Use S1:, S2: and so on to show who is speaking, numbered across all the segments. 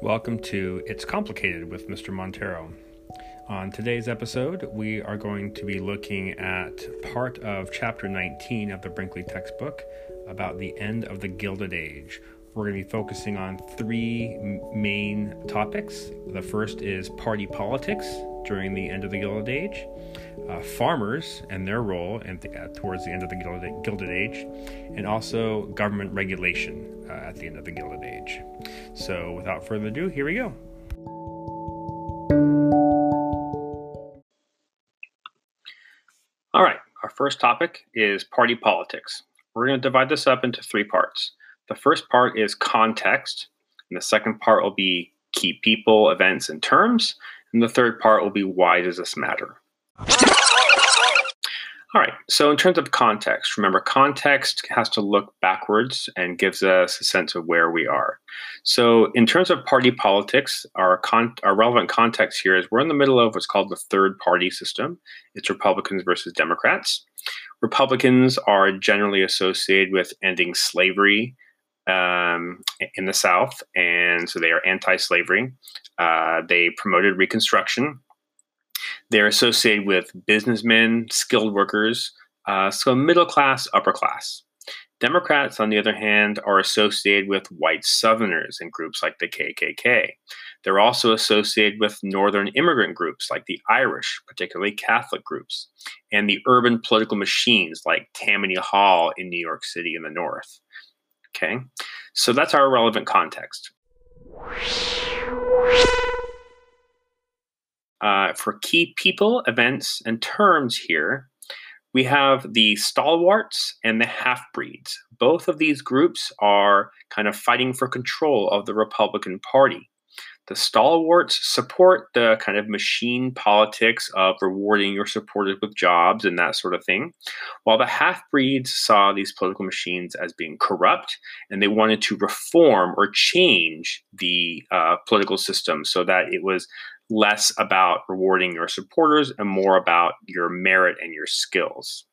S1: Welcome to It's Complicated with Mr. Montero. On today's episode, we are going to be looking at part of chapter 19 of the Brinkley textbook about the end of the Gilded Age. We're going to be focusing on three main topics. The first is party politics during the end of the Gilded Age, uh, farmers and their role in the, uh, towards the end of the Gilded, Gilded Age, and also government regulation Uh, at the end of the Gilded Age. So, without further ado, here we go. All right, our first topic is party politics. We're going to divide this up into three parts. The first part is context, and the second part will be key people, events, and terms. And the third part will be why does this matter? All right, so in terms of context, remember context has to look backwards and gives us a sense of where we are. So, in terms of party politics, our, con- our relevant context here is we're in the middle of what's called the third party system. It's Republicans versus Democrats. Republicans are generally associated with ending slavery um, in the South, and so they are anti slavery. Uh, they promoted Reconstruction. They're associated with businessmen, skilled workers, uh, so middle class, upper class. Democrats, on the other hand, are associated with white Southerners and groups like the KKK. They're also associated with Northern immigrant groups like the Irish, particularly Catholic groups, and the urban political machines like Tammany Hall in New York City in the North. Okay, so that's our relevant context. Uh, for key people, events, and terms here, we have the stalwarts and the half breeds. Both of these groups are kind of fighting for control of the Republican Party. The stalwarts support the kind of machine politics of rewarding your supporters with jobs and that sort of thing, while the half breeds saw these political machines as being corrupt and they wanted to reform or change the uh, political system so that it was less about rewarding your supporters and more about your merit and your skills.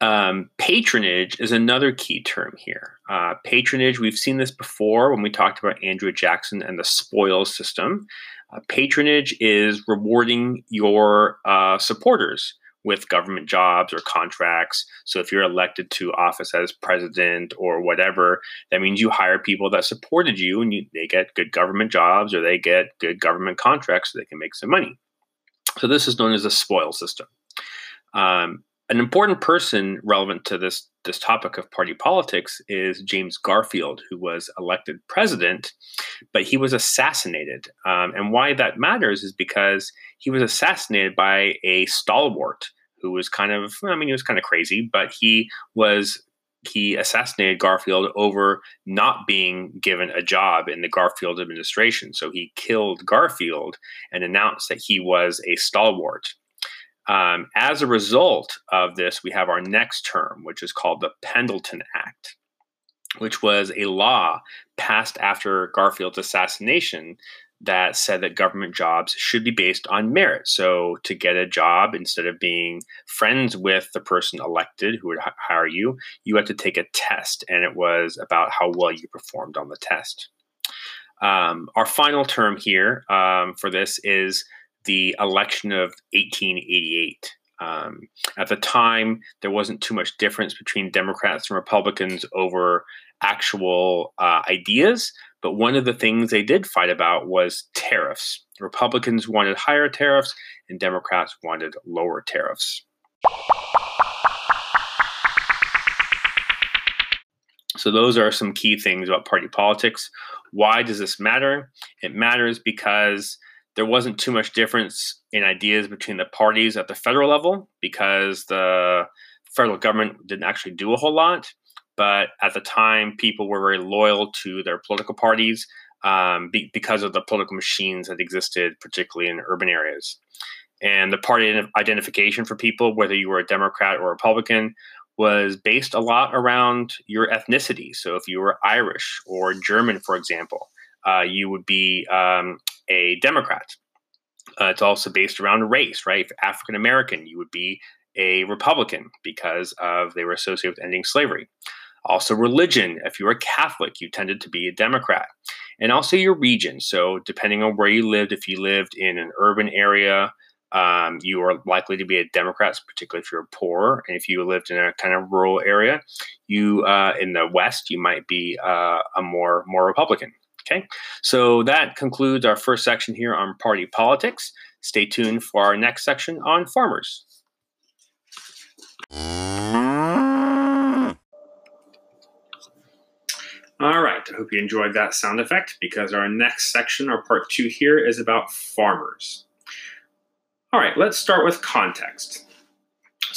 S1: Um, patronage is another key term here. Uh, patronage, we've seen this before when we talked about Andrew Jackson and the spoils system. Uh, patronage is rewarding your uh, supporters with government jobs or contracts. So if you're elected to office as president or whatever, that means you hire people that supported you and you, they get good government jobs or they get good government contracts so they can make some money. So this is known as a spoil system. Um, an important person relevant to this this topic of party politics is James Garfield, who was elected president, but he was assassinated. Um, and why that matters is because he was assassinated by a stalwart who was kind of, I mean, he was kind of crazy, but he was he assassinated Garfield over not being given a job in the Garfield administration. So he killed Garfield and announced that he was a stalwart. Um, as a result of this, we have our next term, which is called the Pendleton Act, which was a law passed after Garfield's assassination that said that government jobs should be based on merit. So, to get a job, instead of being friends with the person elected who would hire you, you had to take a test, and it was about how well you performed on the test. Um, our final term here um, for this is the election of 1888. Um, at the time, there wasn't too much difference between Democrats and Republicans over actual uh, ideas, but one of the things they did fight about was tariffs. Republicans wanted higher tariffs, and Democrats wanted lower tariffs. So, those are some key things about party politics. Why does this matter? It matters because there wasn't too much difference in ideas between the parties at the federal level because the federal government didn't actually do a whole lot. But at the time, people were very loyal to their political parties um, be, because of the political machines that existed, particularly in urban areas. And the party identification for people, whether you were a Democrat or Republican, was based a lot around your ethnicity. So if you were Irish or German, for example, uh, you would be um, a Democrat. Uh, it's also based around race, right? If African American, you would be a Republican because of they were associated with ending slavery. Also, religion. If you were Catholic, you tended to be a Democrat. and also your region. So, depending on where you lived, if you lived in an urban area, um, you are likely to be a Democrat, particularly if you're poor. And if you lived in a kind of rural area, you uh, in the West, you might be uh, a more more Republican. Okay, so that concludes our first section here on party politics. Stay tuned for our next section on farmers. All right, I hope you enjoyed that sound effect because our next section, or part two here, is about farmers. All right, let's start with context.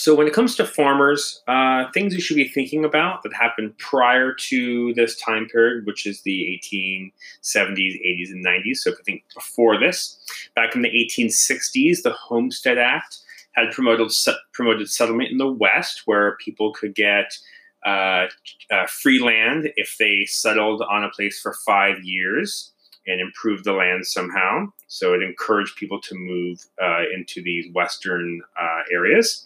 S1: So, when it comes to farmers, uh, things you should be thinking about that happened prior to this time period, which is the 1870s, 80s, and 90s. So, if you think before this, back in the 1860s, the Homestead Act had promoted promoted settlement in the West, where people could get uh, uh, free land if they settled on a place for five years and improve the land somehow. So it encouraged people to move uh, into these western uh, areas.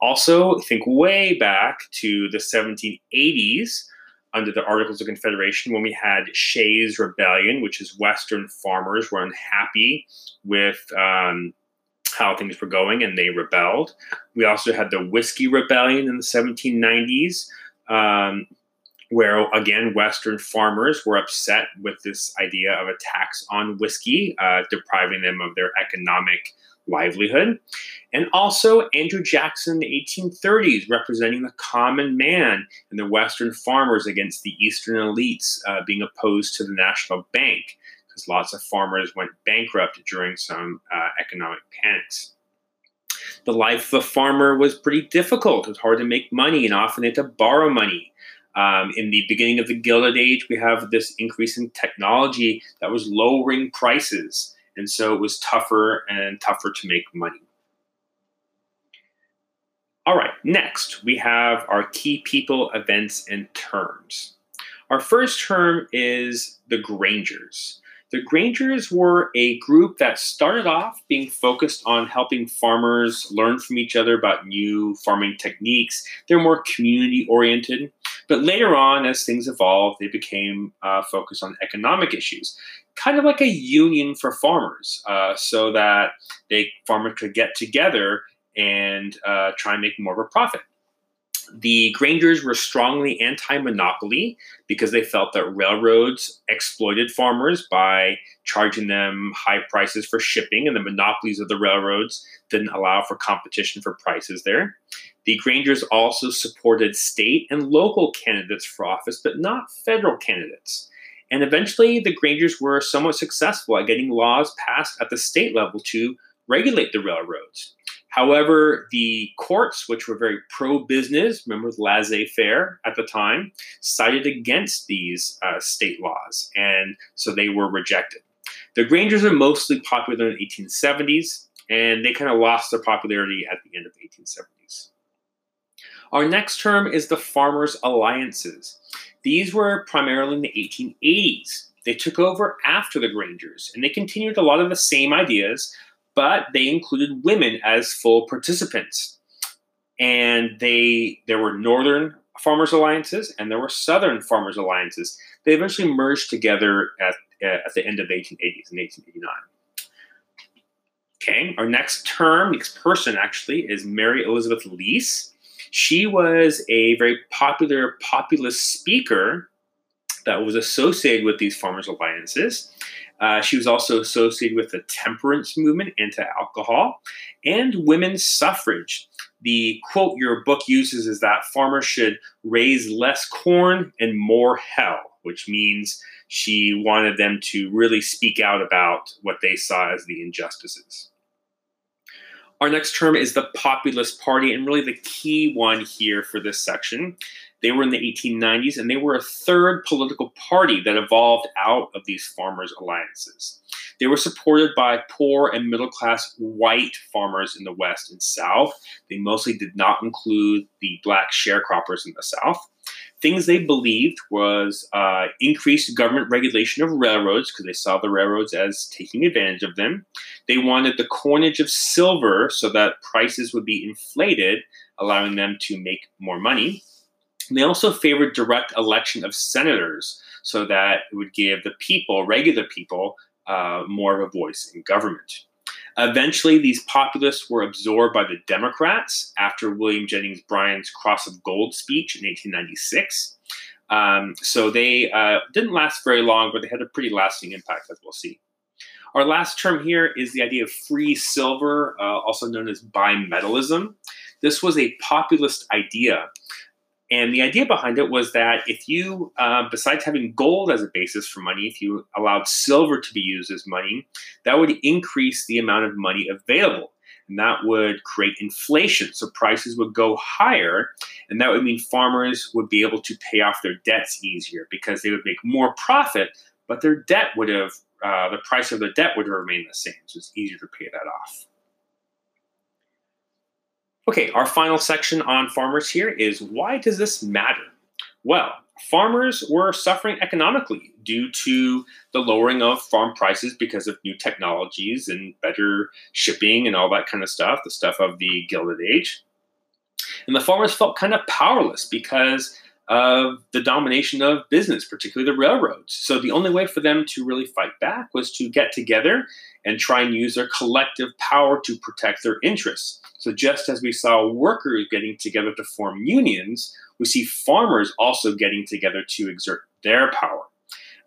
S1: Also, think way back to the 1780s under the Articles of Confederation when we had Shays' Rebellion, which is Western farmers were unhappy with. Um, how things were going and they rebelled. We also had the Whiskey Rebellion in the 1790s, um, where again Western farmers were upset with this idea of a tax on whiskey, uh, depriving them of their economic livelihood. And also Andrew Jackson in the 1830s, representing the common man and the Western farmers against the Eastern elites, uh, being opposed to the national bank, because lots of farmers went bankrupt during some uh, economic panics. The life of a farmer was pretty difficult. It was hard to make money, and often they had to borrow money. Um, in the beginning of the Gilded Age, we have this increase in technology that was lowering prices. And so it was tougher and tougher to make money. All right, next we have our key people, events, and terms. Our first term is the Grangers. The Grangers were a group that started off being focused on helping farmers learn from each other about new farming techniques. They're more community oriented. But later on, as things evolved, they became uh, focused on economic issues, kind of like a union for farmers, uh, so that they farmers could get together and uh, try and make more of a profit. The Grangers were strongly anti monopoly because they felt that railroads exploited farmers by charging them high prices for shipping, and the monopolies of the railroads didn't allow for competition for prices there. The Grangers also supported state and local candidates for office, but not federal candidates. And eventually, the Grangers were somewhat successful at getting laws passed at the state level to regulate the railroads. However, the courts, which were very pro business, remember laissez faire at the time, sided against these uh, state laws, and so they were rejected. The Grangers are mostly popular in the 1870s, and they kind of lost their popularity at the end of the 1870s. Our next term is the Farmers' Alliances. These were primarily in the 1880s. They took over after the Grangers, and they continued a lot of the same ideas, but they included women as full participants. And they there were northern farmers alliances and there were southern farmers alliances. They eventually merged together at, at the end of the 1880s in 1889. Okay, our next term, next person actually, is Mary Elizabeth Lease. She was a very popular populist speaker that was associated with these farmers alliances. Uh, she was also associated with the temperance movement, anti alcohol, and women's suffrage. The quote your book uses is that farmers should raise less corn and more hell, which means she wanted them to really speak out about what they saw as the injustices. Our next term is the Populist Party, and really the key one here for this section they were in the 1890s, and they were a third political party that evolved out of these farmers' alliances. They were supported by poor and middle class white farmers in the West and South. They mostly did not include the black sharecroppers in the South. Things they believed was uh, increased government regulation of railroads because they saw the railroads as taking advantage of them. They wanted the coinage of silver so that prices would be inflated, allowing them to make more money. They also favored direct election of senators so that it would give the people, regular people, uh, more of a voice in government. Eventually, these populists were absorbed by the Democrats after William Jennings Bryan's Cross of Gold speech in 1896. Um, so they uh, didn't last very long, but they had a pretty lasting impact, as we'll see. Our last term here is the idea of free silver, uh, also known as bimetallism. This was a populist idea. And the idea behind it was that if you, uh, besides having gold as a basis for money, if you allowed silver to be used as money, that would increase the amount of money available. And that would create inflation. So prices would go higher. And that would mean farmers would be able to pay off their debts easier because they would make more profit, but their debt would have, uh, the price of their debt would remain the same. So it's easier to pay that off. Okay, our final section on farmers here is why does this matter? Well, farmers were suffering economically due to the lowering of farm prices because of new technologies and better shipping and all that kind of stuff, the stuff of the Gilded Age. And the farmers felt kind of powerless because of the domination of business, particularly the railroads. So the only way for them to really fight back was to get together and try and use their collective power to protect their interests. So just as we saw workers getting together to form unions, we see farmers also getting together to exert their power.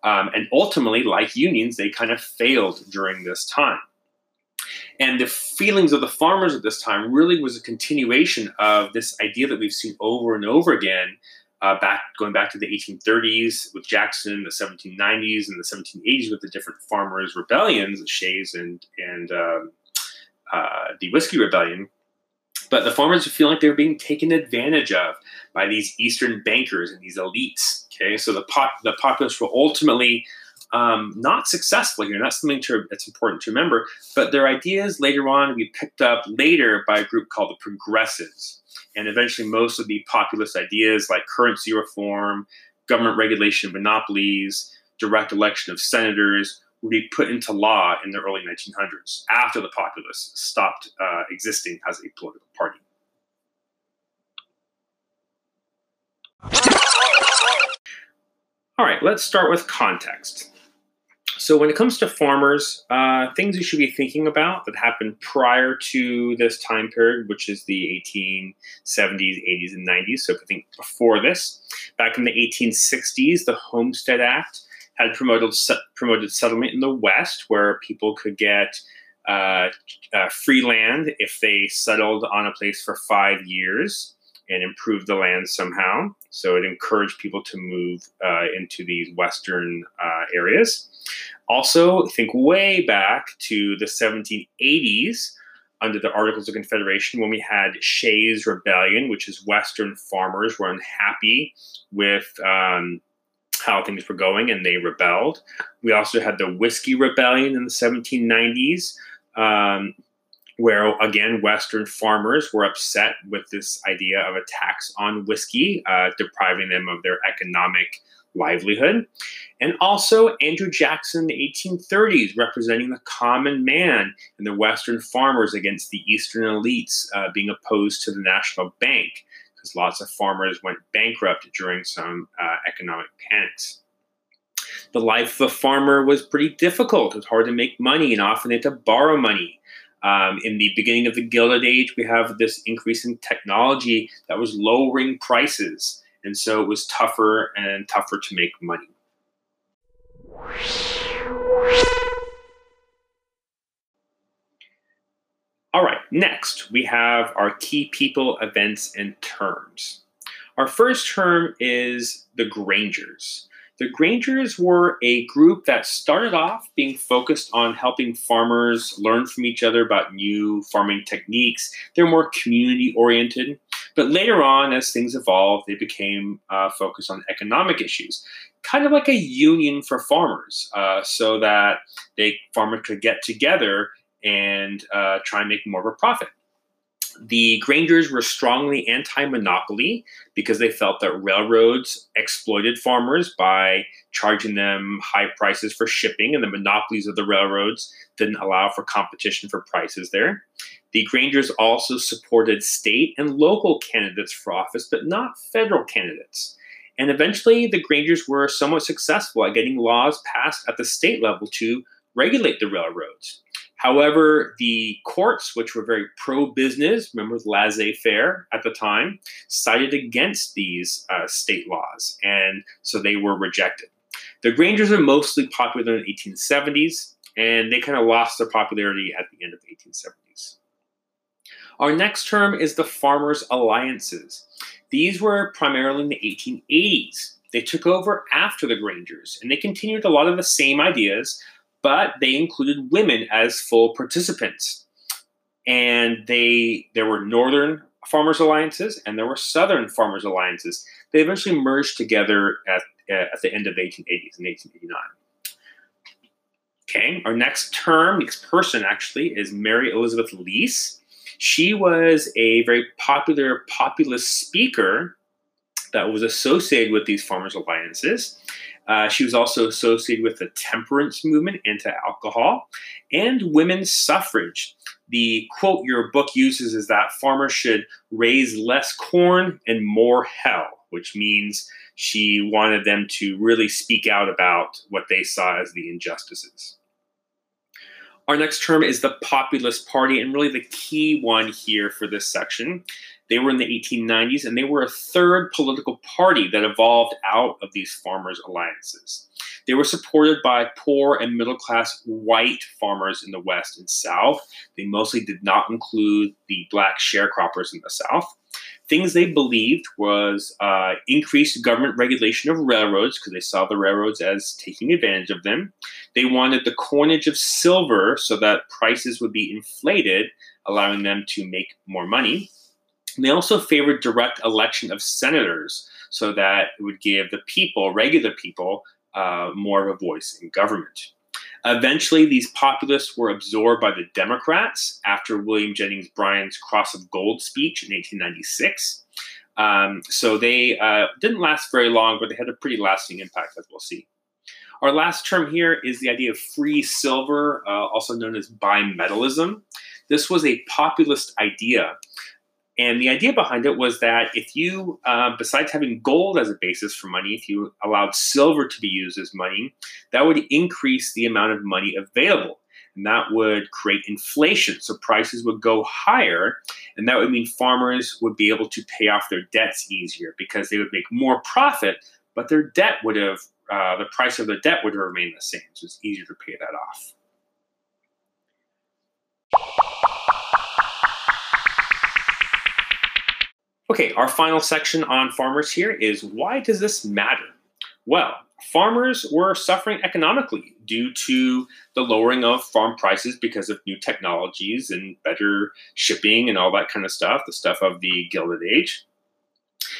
S1: Um, and ultimately, like unions, they kind of failed during this time. And the feelings of the farmers at this time really was a continuation of this idea that we've seen over and over again, uh, back going back to the 1830s with Jackson, the 1790s, and the 1780s with the different farmers' rebellions, the Shays and and um, uh, the Whiskey Rebellion. But the farmers feel like they're being taken advantage of by these Eastern bankers and these elites. Okay, so the pop, the populace will ultimately um, not successful here. That's something to, that's important to remember. But their ideas later on be picked up later by a group called the Progressives, and eventually most of the populist ideas like currency reform, government regulation of monopolies, direct election of senators would be put into law in the early 1900s after the populists stopped uh, existing as a political party. All right, let's start with context. So, when it comes to farmers, uh, things you should be thinking about that happened prior to this time period, which is the 1870s, 80s, and 90s. So, if you think before this, back in the 1860s, the Homestead Act had promoted promoted settlement in the West, where people could get uh, uh, free land if they settled on a place for five years and improve the land somehow. So it encouraged people to move uh, into these Western uh, areas. Also, think way back to the 1780s under the Articles of Confederation when we had Shays Rebellion, which is Western farmers were unhappy with. Um, how things were going and they rebelled. We also had the Whiskey Rebellion in the 1790s, um, where again, Western farmers were upset with this idea of a tax on whiskey, uh, depriving them of their economic livelihood. And also Andrew Jackson in the 1830s, representing the common man and the Western farmers against the Eastern elites, uh, being opposed to the national bank because lots of farmers went bankrupt during some uh, economic panics. The life of a farmer was pretty difficult. It was hard to make money, and often they had to borrow money. Um, in the beginning of the Gilded Age, we have this increase in technology that was lowering prices, and so it was tougher and tougher to make money. All right, next we have our key people, events, and terms. Our first term is the Grangers. The Grangers were a group that started off being focused on helping farmers learn from each other about new farming techniques. They're more community oriented. But later on, as things evolved, they became uh, focused on economic issues, kind of like a union for farmers, uh, so that they farmers could get together and uh, try and make more of a profit. The Grangers were strongly anti monopoly because they felt that railroads exploited farmers by charging them high prices for shipping, and the monopolies of the railroads didn't allow for competition for prices there. The Grangers also supported state and local candidates for office, but not federal candidates. And eventually, the Grangers were somewhat successful at getting laws passed at the state level to regulate the railroads. However, the courts, which were very pro business, remember laissez faire at the time, sided against these uh, state laws, and so they were rejected. The Grangers are mostly popular in the 1870s, and they kind of lost their popularity at the end of the 1870s. Our next term is the Farmers' Alliances. These were primarily in the 1880s. They took over after the Grangers, and they continued a lot of the same ideas, but they included women as full participants. And they there were northern farmers alliances and there were southern farmers alliances. They eventually merged together at, uh, at the end of the 1880s in 1889. Okay, our next term, next person actually, is Mary Elizabeth Lease. She was a very popular populist speaker that was associated with these farmers' alliances. Uh, she was also associated with the temperance movement, anti alcohol, and women's suffrage. The quote your book uses is that farmers should raise less corn and more hell, which means she wanted them to really speak out about what they saw as the injustices. Our next term is the Populist Party, and really the key one here for this section. They were in the 1890s, and they were a third political party that evolved out of these farmers' alliances. They were supported by poor and middle class white farmers in the West and South. They mostly did not include the black sharecroppers in the South. Things they believed was uh, increased government regulation of railroads because they saw the railroads as taking advantage of them. They wanted the coinage of silver so that prices would be inflated, allowing them to make more money. And they also favored direct election of senators so that it would give the people, regular people, uh, more of a voice in government. Eventually, these populists were absorbed by the Democrats after William Jennings Bryan's Cross of Gold speech in 1896. Um, so they uh, didn't last very long, but they had a pretty lasting impact, as we'll see. Our last term here is the idea of free silver, uh, also known as bimetallism. This was a populist idea and the idea behind it was that if you, uh, besides having gold as a basis for money, if you allowed silver to be used as money, that would increase the amount of money available. And that would create inflation. So prices would go higher. And that would mean farmers would be able to pay off their debts easier because they would make more profit, but their debt would have, uh, the price of their debt would remain the same. So it's easier to pay that off. Okay, our final section on farmers here is why does this matter? Well, farmers were suffering economically due to the lowering of farm prices because of new technologies and better shipping and all that kind of stuff, the stuff of the Gilded Age.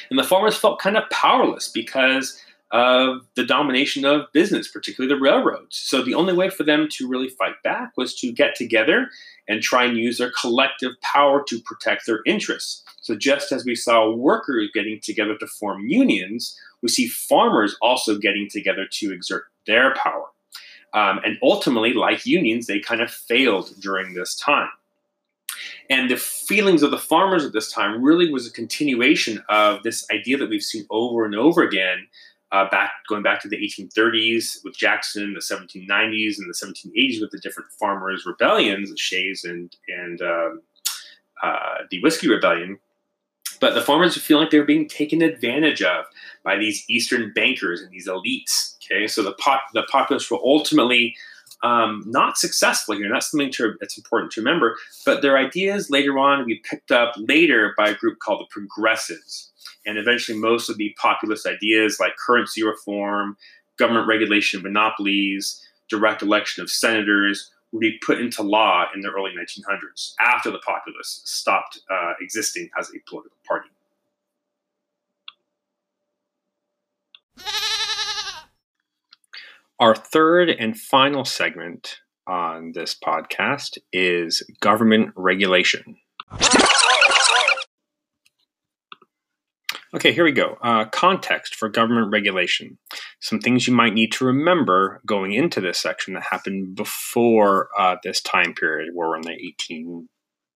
S1: And the farmers felt kind of powerless because of the domination of business, particularly the railroads. So the only way for them to really fight back was to get together and try and use their collective power to protect their interests. So, just as we saw workers getting together to form unions, we see farmers also getting together to exert their power. Um, and ultimately, like unions, they kind of failed during this time. And the feelings of the farmers at this time really was a continuation of this idea that we've seen over and over again, uh, back going back to the 1830s with Jackson, the 1790s, and the 1780s with the different farmers' rebellions, the Shays and and um, uh, the Whiskey Rebellion but the farmers feel like they're being taken advantage of by these Eastern bankers and these elites. Okay, so the pop, the populace will ultimately um, not successful here. That's something to, that's important to remember. But their ideas later on we picked up later by a group called the Progressives. And eventually, most of the populist ideas like currency reform, government regulation of monopolies, direct election of senators would be put into law in the early 1900s after the Populists stopped uh, existing as a political party. Our third and final segment on this podcast is government regulation. Okay, here we go. Uh, context for government regulation. Some things you might need to remember going into this section that happened before uh, this time period, where we're in the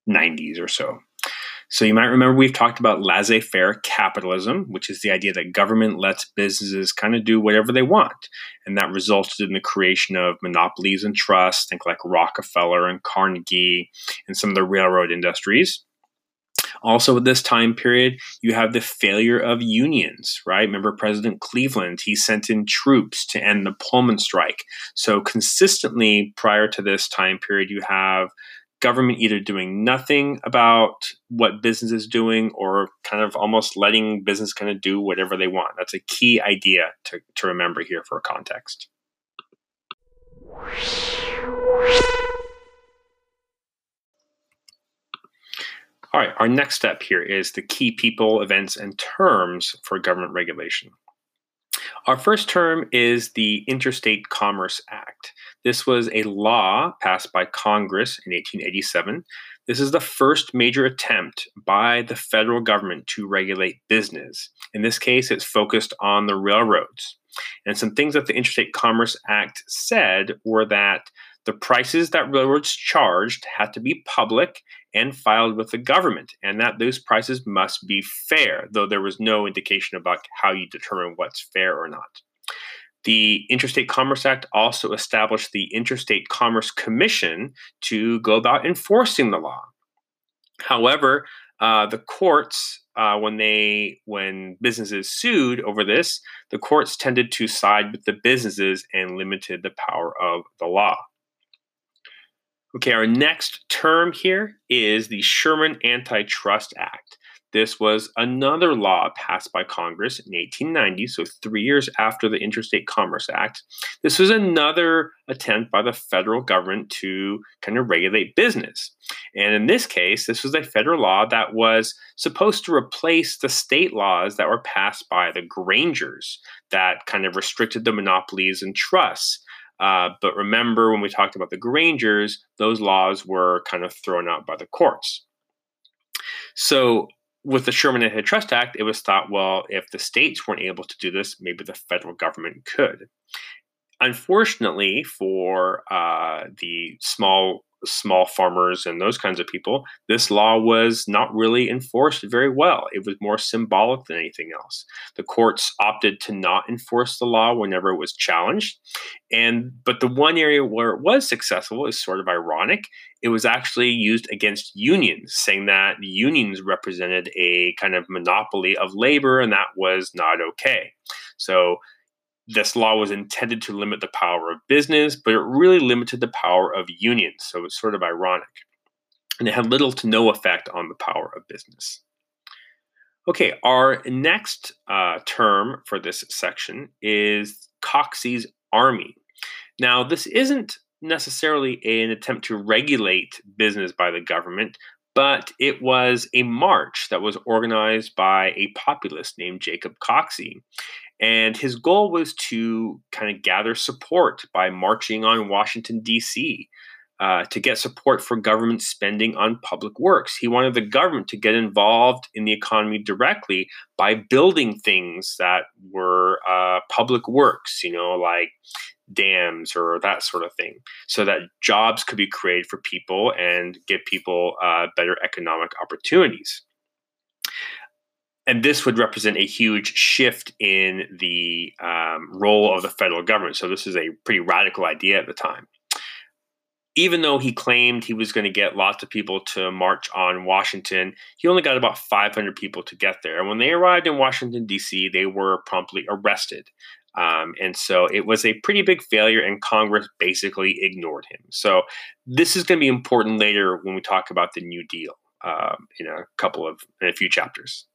S1: 1890s or so. So you might remember we've talked about laissez faire capitalism, which is the idea that government lets businesses kind of do whatever they want. And that resulted in the creation of monopolies and trusts, think like Rockefeller and Carnegie and some of the railroad industries. Also, at this time period, you have the failure of unions, right? Remember President Cleveland, he sent in troops to end the Pullman strike. So, consistently prior to this time period, you have government either doing nothing about what business is doing or kind of almost letting business kind of do whatever they want. That's a key idea to, to remember here for context. All right, our next step here is the key people, events, and terms for government regulation. Our first term is the Interstate Commerce Act. This was a law passed by Congress in 1887. This is the first major attempt by the federal government to regulate business. In this case, it's focused on the railroads. And some things that the Interstate Commerce Act said were that the prices that railroads charged had to be public and filed with the government, and that those prices must be fair, though there was no indication about how you determine what's fair or not. The Interstate Commerce Act also established the Interstate Commerce Commission to go about enforcing the law. However, uh, the courts, uh, when they when businesses sued over this, the courts tended to side with the businesses and limited the power of the law. Okay, our next term here is the Sherman Antitrust Act. This was another law passed by Congress in 1890, so three years after the Interstate Commerce Act. This was another attempt by the federal government to kind of regulate business. And in this case, this was a federal law that was supposed to replace the state laws that were passed by the Grangers that kind of restricted the monopolies and trusts. Uh, but remember, when we talked about the Grangers, those laws were kind of thrown out by the courts. So, with the Sherman Antitrust Act, it was thought, well, if the states weren't able to do this, maybe the federal government could. Unfortunately, for uh, the small small farmers and those kinds of people, this law was not really enforced very well. It was more symbolic than anything else. The courts opted to not enforce the law whenever it was challenged. And but the one area where it was successful is sort of ironic. It was actually used against unions, saying that unions represented a kind of monopoly of labor and that was not okay. So this law was intended to limit the power of business, but it really limited the power of unions. So it's sort of ironic. And it had little to no effect on the power of business. Okay, our next uh, term for this section is Coxey's Army. Now, this isn't necessarily an attempt to regulate business by the government, but it was a march that was organized by a populist named Jacob Coxey. And his goal was to kind of gather support by marching on Washington, D.C. Uh, to get support for government spending on public works. He wanted the government to get involved in the economy directly by building things that were uh, public works, you know, like dams or that sort of thing, so that jobs could be created for people and give people uh, better economic opportunities and this would represent a huge shift in the um, role of the federal government. So this is a pretty radical idea at the time. Even though he claimed he was going to get lots of people to march on Washington, he only got about 500 people to get there. And when they arrived in Washington, D.C., they were promptly arrested. Um, and so it was a pretty big failure, and Congress basically ignored him. So this is going to be important later when we talk about the New Deal um, in a couple of in a few chapters.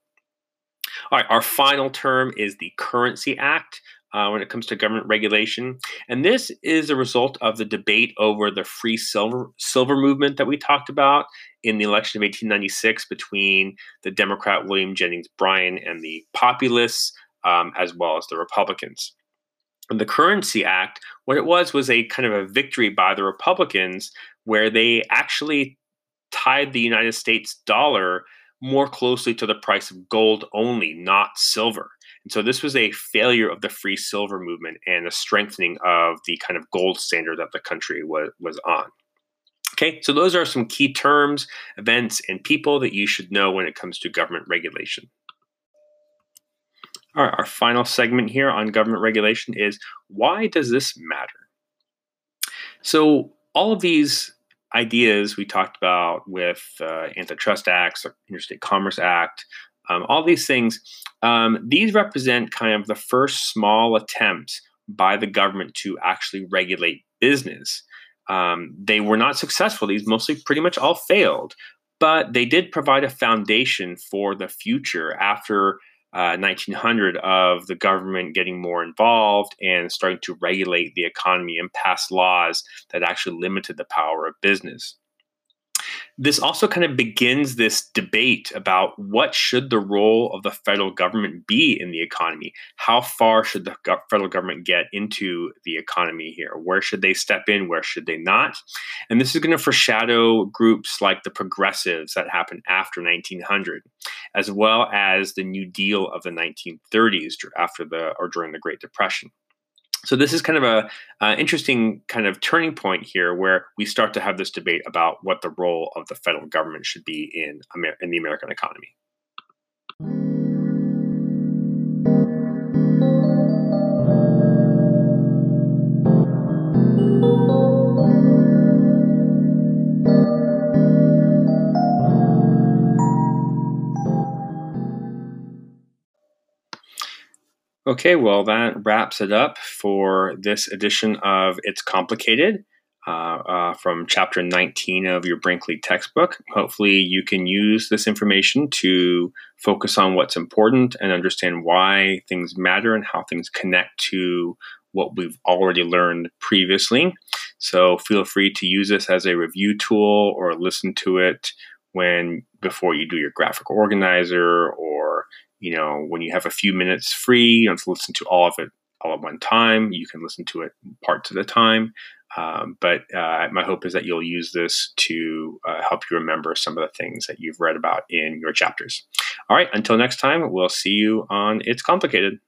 S1: All right, our final term is the Currency Act. Uh, when it comes to government regulation. And this is a result of the debate over the free silver silver movement that we talked about in the election of 1896 between the Democrat William Jennings Bryan and the populists, um, as well as the Republicans. And the Currency Act, what it was was a kind of a victory by the Republicans, where they actually tied the United States dollar more closely to the price of gold only, not silver. And so this was a failure of the free silver movement and a strengthening of the kind of gold standard that the country was, was on. Okay, so those are some key terms, events, and people that you should know when it comes to government regulation. All right, our final segment here on government regulation is why does this matter? So, all of these ideas we talked about with uh, antitrust acts, interstate commerce act, um, all these things, um, these represent kind of the first small attempts by the government to actually regulate business. Um, they were not successful. These mostly pretty much all failed, but they did provide a foundation for the future after uh, 1900 of the government getting more involved and starting to regulate the economy and pass laws that actually limited the power of business this also kind of begins this debate about what should the role of the federal government be in the economy? How far should the federal government get into the economy here? Where should they step in? Where should they not? And this is going to foreshadow groups like the progressives that happened after 1900 as well as the new deal of the 1930s after the or during the great depression so this is kind of a uh, interesting kind of turning point here, where we start to have this debate about what the role of the federal government should be in Amer- in the American economy. Okay, well, that wraps it up for this edition of It's Complicated uh, uh, from chapter 19 of your Brinkley textbook. Hopefully, you can use this information to focus on what's important and understand why things matter and how things connect to what we've already learned previously. So, feel free to use this as a review tool or listen to it when before you do your graphic organizer or you know, when you have a few minutes free, you don't have to listen to all of it all at one time. You can listen to it parts at a time. Um, but uh, my hope is that you'll use this to uh, help you remember some of the things that you've read about in your chapters. All right, until next time, we'll see you on It's Complicated.